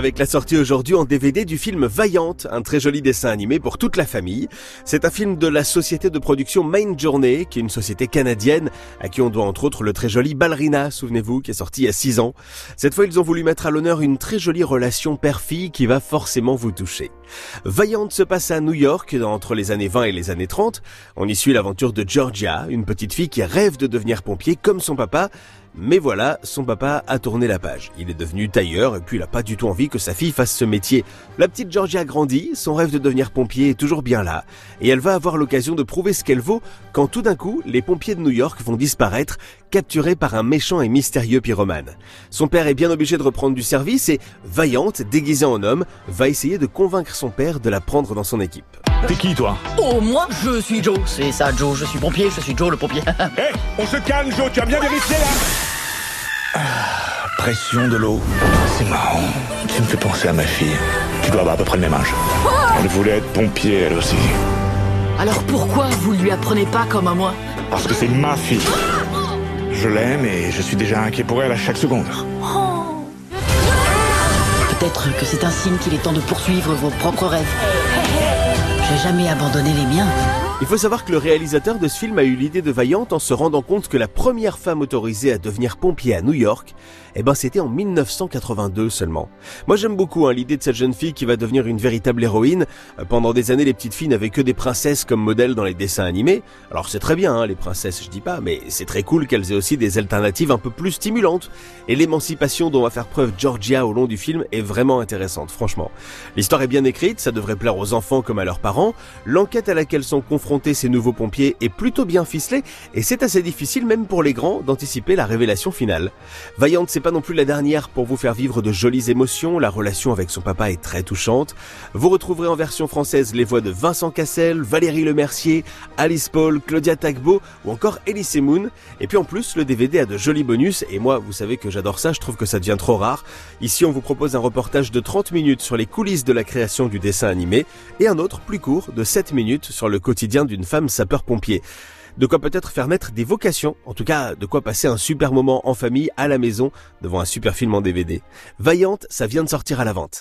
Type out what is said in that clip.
avec la sortie aujourd'hui en DVD du film Vaillante, un très joli dessin animé pour toute la famille. C'est un film de la société de production Main Journey, qui est une société canadienne à qui on doit entre autres le très joli Ballerina, souvenez-vous, qui est sorti il y a 6 ans. Cette fois, ils ont voulu mettre à l'honneur une très jolie relation père-fille qui va forcément vous toucher. Vaillante se passe à New York entre les années 20 et les années 30. On y suit l'aventure de Georgia, une petite fille qui rêve de devenir pompier comme son papa, mais voilà, son papa a tourné la page. Il est devenu tailleur et puis il a pas du tout envie que sa fille fasse ce métier. La petite Georgia grandit, son rêve de devenir pompier est toujours bien là. Et elle va avoir l'occasion de prouver ce qu'elle vaut quand tout d'un coup, les pompiers de New York vont disparaître, capturés par un méchant et mystérieux pyromane. Son père est bien obligé de reprendre du service et, vaillante, déguisée en homme, va essayer de convaincre son père de la prendre dans son équipe. T'es qui toi Oh, moi, je suis Joe. C'est ça, Joe. Je suis pompier, je suis Joe le pompier. Hé, on se calme Joe, tu as bien vérifié là Ah, Pression de l'eau. C'est marrant. Tu me fais penser à ma fille. Tu dois avoir à peu près le même âge. Elle voulait être pompier, elle aussi. Alors pourquoi vous lui apprenez pas comme à moi Parce que c'est ma fille. Je l'aime et je suis déjà inquiet pour elle à chaque seconde. Peut-être que c'est un signe qu'il est temps de poursuivre vos propres rêves. J'ai jamais abandonné les miens. Il faut savoir que le réalisateur de ce film a eu l'idée de Vaillante en se rendant compte que la première femme autorisée à devenir pompier à New York, eh ben c'était en 1982 seulement. Moi j'aime beaucoup hein, l'idée de cette jeune fille qui va devenir une véritable héroïne. Euh, Pendant des années les petites filles n'avaient que des princesses comme modèle dans les dessins animés. Alors c'est très bien hein, les princesses je dis pas, mais c'est très cool qu'elles aient aussi des alternatives un peu plus stimulantes. Et l'émancipation dont va faire preuve Georgia au long du film est vraiment intéressante franchement. L'histoire est bien écrite, ça devrait plaire aux enfants comme à leurs parents. L'enquête à laquelle sont confrontés ces nouveaux pompiers est plutôt bien ficelée et c'est assez difficile même pour les grands d'anticiper la révélation finale. Vaillante, c'est pas non plus la dernière pour vous faire vivre de jolies émotions, la relation avec son papa est très touchante. Vous retrouverez en version française les voix de Vincent Cassel, Valérie Lemercier, Alice Paul, Claudia Tagbo ou encore Elise Moon. Et puis en plus, le DVD a de jolis bonus et moi, vous savez que j'adore ça, je trouve que ça devient trop rare. Ici, on vous propose un reportage de 30 minutes sur les coulisses de la création du dessin animé et un autre plus court de 7 minutes sur le quotidien d'une femme sapeur-pompier. De quoi peut-être faire naître des vocations, en tout cas de quoi passer un super moment en famille à la maison devant un super film en DVD. Vaillante, ça vient de sortir à la vente.